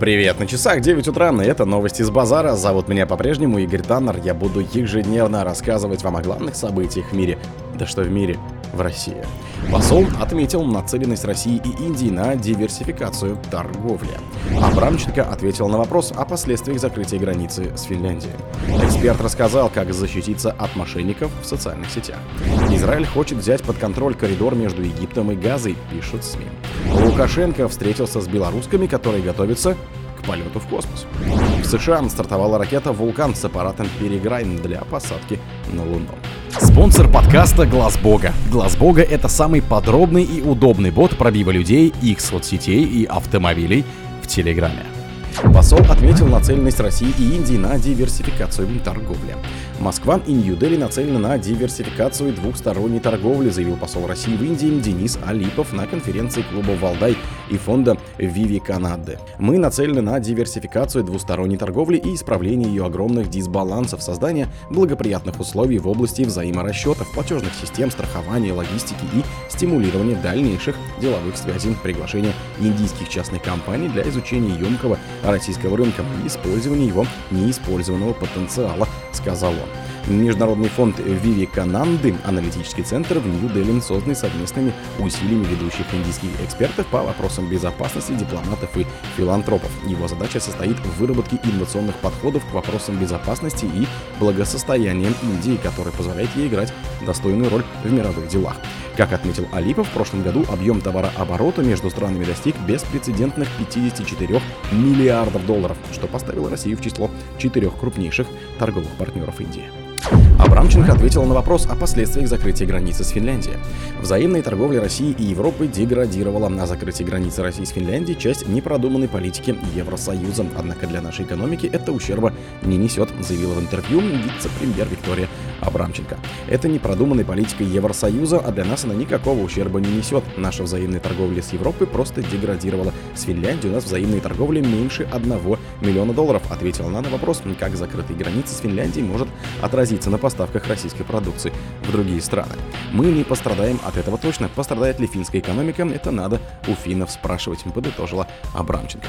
Привет, на часах 9 утра, и это новости с базара. Зовут меня по-прежнему Игорь Таннер. Я буду ежедневно рассказывать вам о главных событиях в мире. Да что в мире, в России. Посол отметил нацеленность России и Индии на диверсификацию торговли. Абрамченко ответил на вопрос о последствиях закрытия границы с Финляндией. Эксперт рассказал, как защититься от мошенников в социальных сетях. Израиль хочет взять под контроль коридор между Египтом и Газой, пишут СМИ. Лукашенко встретился с белорусскими, которые готовятся к полету в космос. В США стартовала ракета «Вулкан» с аппаратом «Переграйн» для посадки на Луну. Спонсор подкаста Глаз Бога. Глаз Бога это самый подробный и удобный бот пробива людей, их соцсетей и автомобилей в Телеграме. Посол отметил нацеленность России и Индии на диверсификацию торговли. Москва и Нью-Дели нацелены на диверсификацию двухсторонней торговли, заявил посол России в Индии Денис Алипов на конференции клуба «Валдай» и фонда «Виви Канады». Мы нацелены на диверсификацию двусторонней торговли и исправление ее огромных дисбалансов, создание благоприятных условий в области взаиморасчетов, платежных систем, страхования, логистики и стимулирования дальнейших деловых связей, приглашение индийских частных компаний для изучения емкого российского рынка и использования его неиспользованного потенциала, сказал он. Международный фонд Вивикананды, аналитический центр в Нью-Дели, созданный совместными усилиями ведущих индийских экспертов по вопросам безопасности, дипломатов и филантропов. Его задача состоит в выработке инновационных подходов к вопросам безопасности и благосостояния Индии, который позволяет ей играть достойную роль в мировых делах. Как отметил Алипов, в прошлом году объем товарооборота между странами достиг беспрецедентных 54 миллиардов долларов, что поставило Россию в число четырех крупнейших торговых партнеров Индии. Абрамченко ответил на вопрос о последствиях закрытия границы с Финляндией. Взаимная торговля России и Европы деградировала. На закрытии границы России с Финляндией часть непродуманной политики Евросоюза. Однако для нашей экономики это ущерба не несет, заявила в интервью вице-премьер Виктория Абрамченко. Это непродуманной политикой Евросоюза, а для нас она никакого ущерба не несет. Наша взаимная торговля с Европой просто деградировала. С Финляндией у нас взаимная торговля меньше 1 миллиона долларов, ответила она на вопрос, как закрытые границы с Финляндией может отразиться на поставках российской продукции в другие страны. Мы не пострадаем от этого точно. Пострадает ли финская экономика, это надо у финнов спрашивать, подытожила Абрамченко.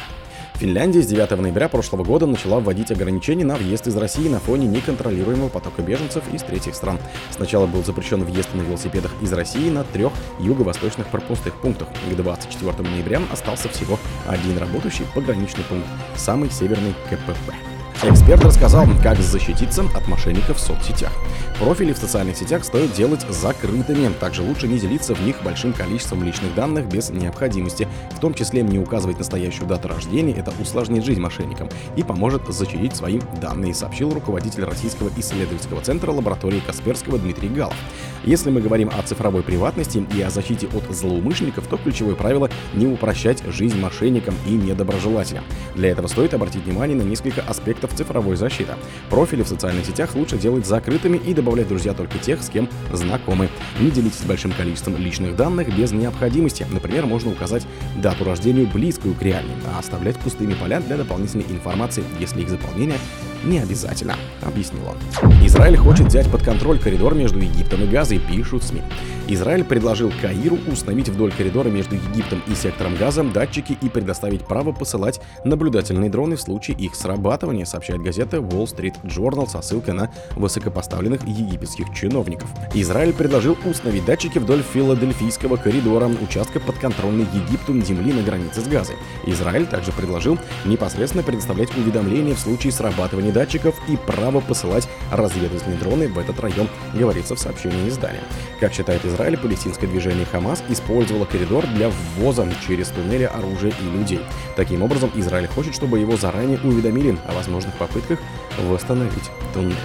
Финляндия с 9 ноября прошлого года начала вводить ограничения на въезд из России на фоне неконтролируемого потока беженцев из третьих стран. Сначала был запрещен въезд на велосипедах из России на трех юго-восточных пропускных пунктах. К 24 ноября остался всего один работающий пограничный пункт, самый северный КПП. Эксперт рассказал, как защититься от мошенников в соцсетях. Профили в социальных сетях стоит делать закрытыми. Также лучше не делиться в них большим количеством личных данных без необходимости. В том числе не указывать настоящую дату рождения. Это усложнит жизнь мошенникам и поможет защитить свои данные, сообщил руководитель Российского исследовательского центра лаборатории Касперского Дмитрий Галов. Если мы говорим о цифровой приватности и о защите от злоумышленников, то ключевое правило – не упрощать жизнь мошенникам и недоброжелателям. Для этого стоит обратить внимание на несколько аспектов цифровой защиты. Профили в социальных сетях лучше делать закрытыми и добавлять друзья только тех, с кем знакомы. Не делитесь большим количеством личных данных без необходимости. Например, можно указать дату рождения близкую к реальной, а оставлять пустыми поля для дополнительной информации, если их заполнение не обязательно, объяснил он. Израиль хочет взять под контроль коридор между Египтом и Газой, пишут СМИ. Израиль предложил Каиру установить вдоль коридора между Египтом и сектором Газа датчики и предоставить право посылать наблюдательные дроны в случае их срабатывания, сообщает газета Wall Street Journal со ссылкой на высокопоставленных египетских чиновников. Израиль предложил установить датчики вдоль филадельфийского коридора, участка подконтрольной Египту земли на границе с Газой. Израиль также предложил непосредственно предоставлять уведомления в случае срабатывания датчиков и право посылать разведывательные дроны в этот район, говорится в сообщении издания. Как считает Израиль, Израиле палестинское движение Хамас использовало коридор для ввоза через туннели оружия и людей. Таким образом, Израиль хочет, чтобы его заранее уведомили о возможных попытках восстановить туннели.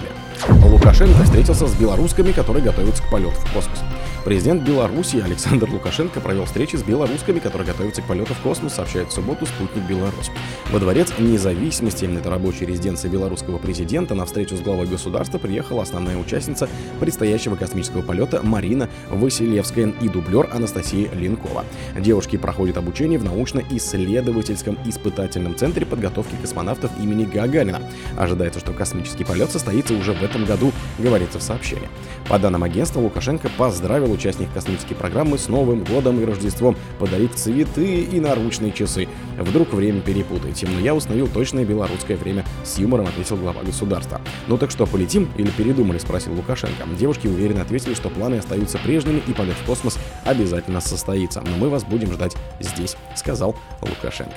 Лукашенко встретился с белорусскими, которые готовятся к полету в космос. Президент Беларуси Александр Лукашенко провел встречи с белорусскими, которые готовятся к полету в космос, сообщает в субботу «Спутник Беларусь». Во дворец независимости, это рабочая резиденция белорусского президента, на встречу с главой государства приехала основная участница предстоящего космического полета Марина Василевская и дублер Анастасия Ленкова. Девушки проходят обучение в научно-исследовательском испытательном центре подготовки космонавтов имени Гагарина. Ожидается, что космический полет состоится уже в этом году, говорится в сообщении. По данным агентства, Лукашенко поздравил поздравил участников космической программы с Новым годом и Рождеством, подарив цветы и наручные часы. Вдруг время перепутаете, но я установил точное белорусское время, с юмором ответил глава государства. Ну так что, полетим или передумали, спросил Лукашенко. Девушки уверенно ответили, что планы остаются прежними и полет в космос обязательно состоится. Но мы вас будем ждать здесь, сказал Лукашенко.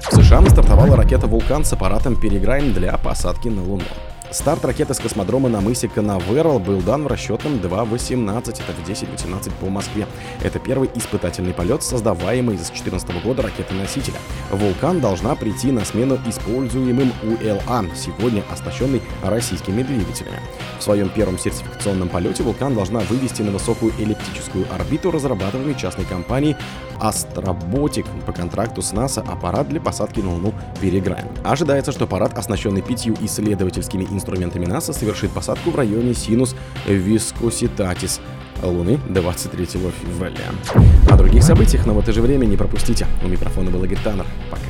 В США стартовала ракета «Вулкан» с аппаратом «Переграйн» для посадки на Луну. Старт ракеты с космодрома на мысе Канаверал был дан в расчетном 2.18, это в 10.18 по Москве. Это первый испытательный полет, создаваемый с 2014 года ракеты-носителя. «Вулкан» должна прийти на смену используемым УЛА, сегодня оснащенный российскими двигателями. В своем первом сертификационном полете «Вулкан» должна вывести на высокую эллиптическую орбиту разрабатываемый частной компанией Астроботик по контракту с НАСА аппарат для посадки на Луну «Переграйн». Ожидается, что аппарат, оснащенный пятью исследовательскими инструментами, инструментами НАСА совершит посадку в районе Синус Вискоситатис Луны 23 февраля. О других событиях, но в это же время не пропустите. У микрофона был Игорь Таннер. Пока.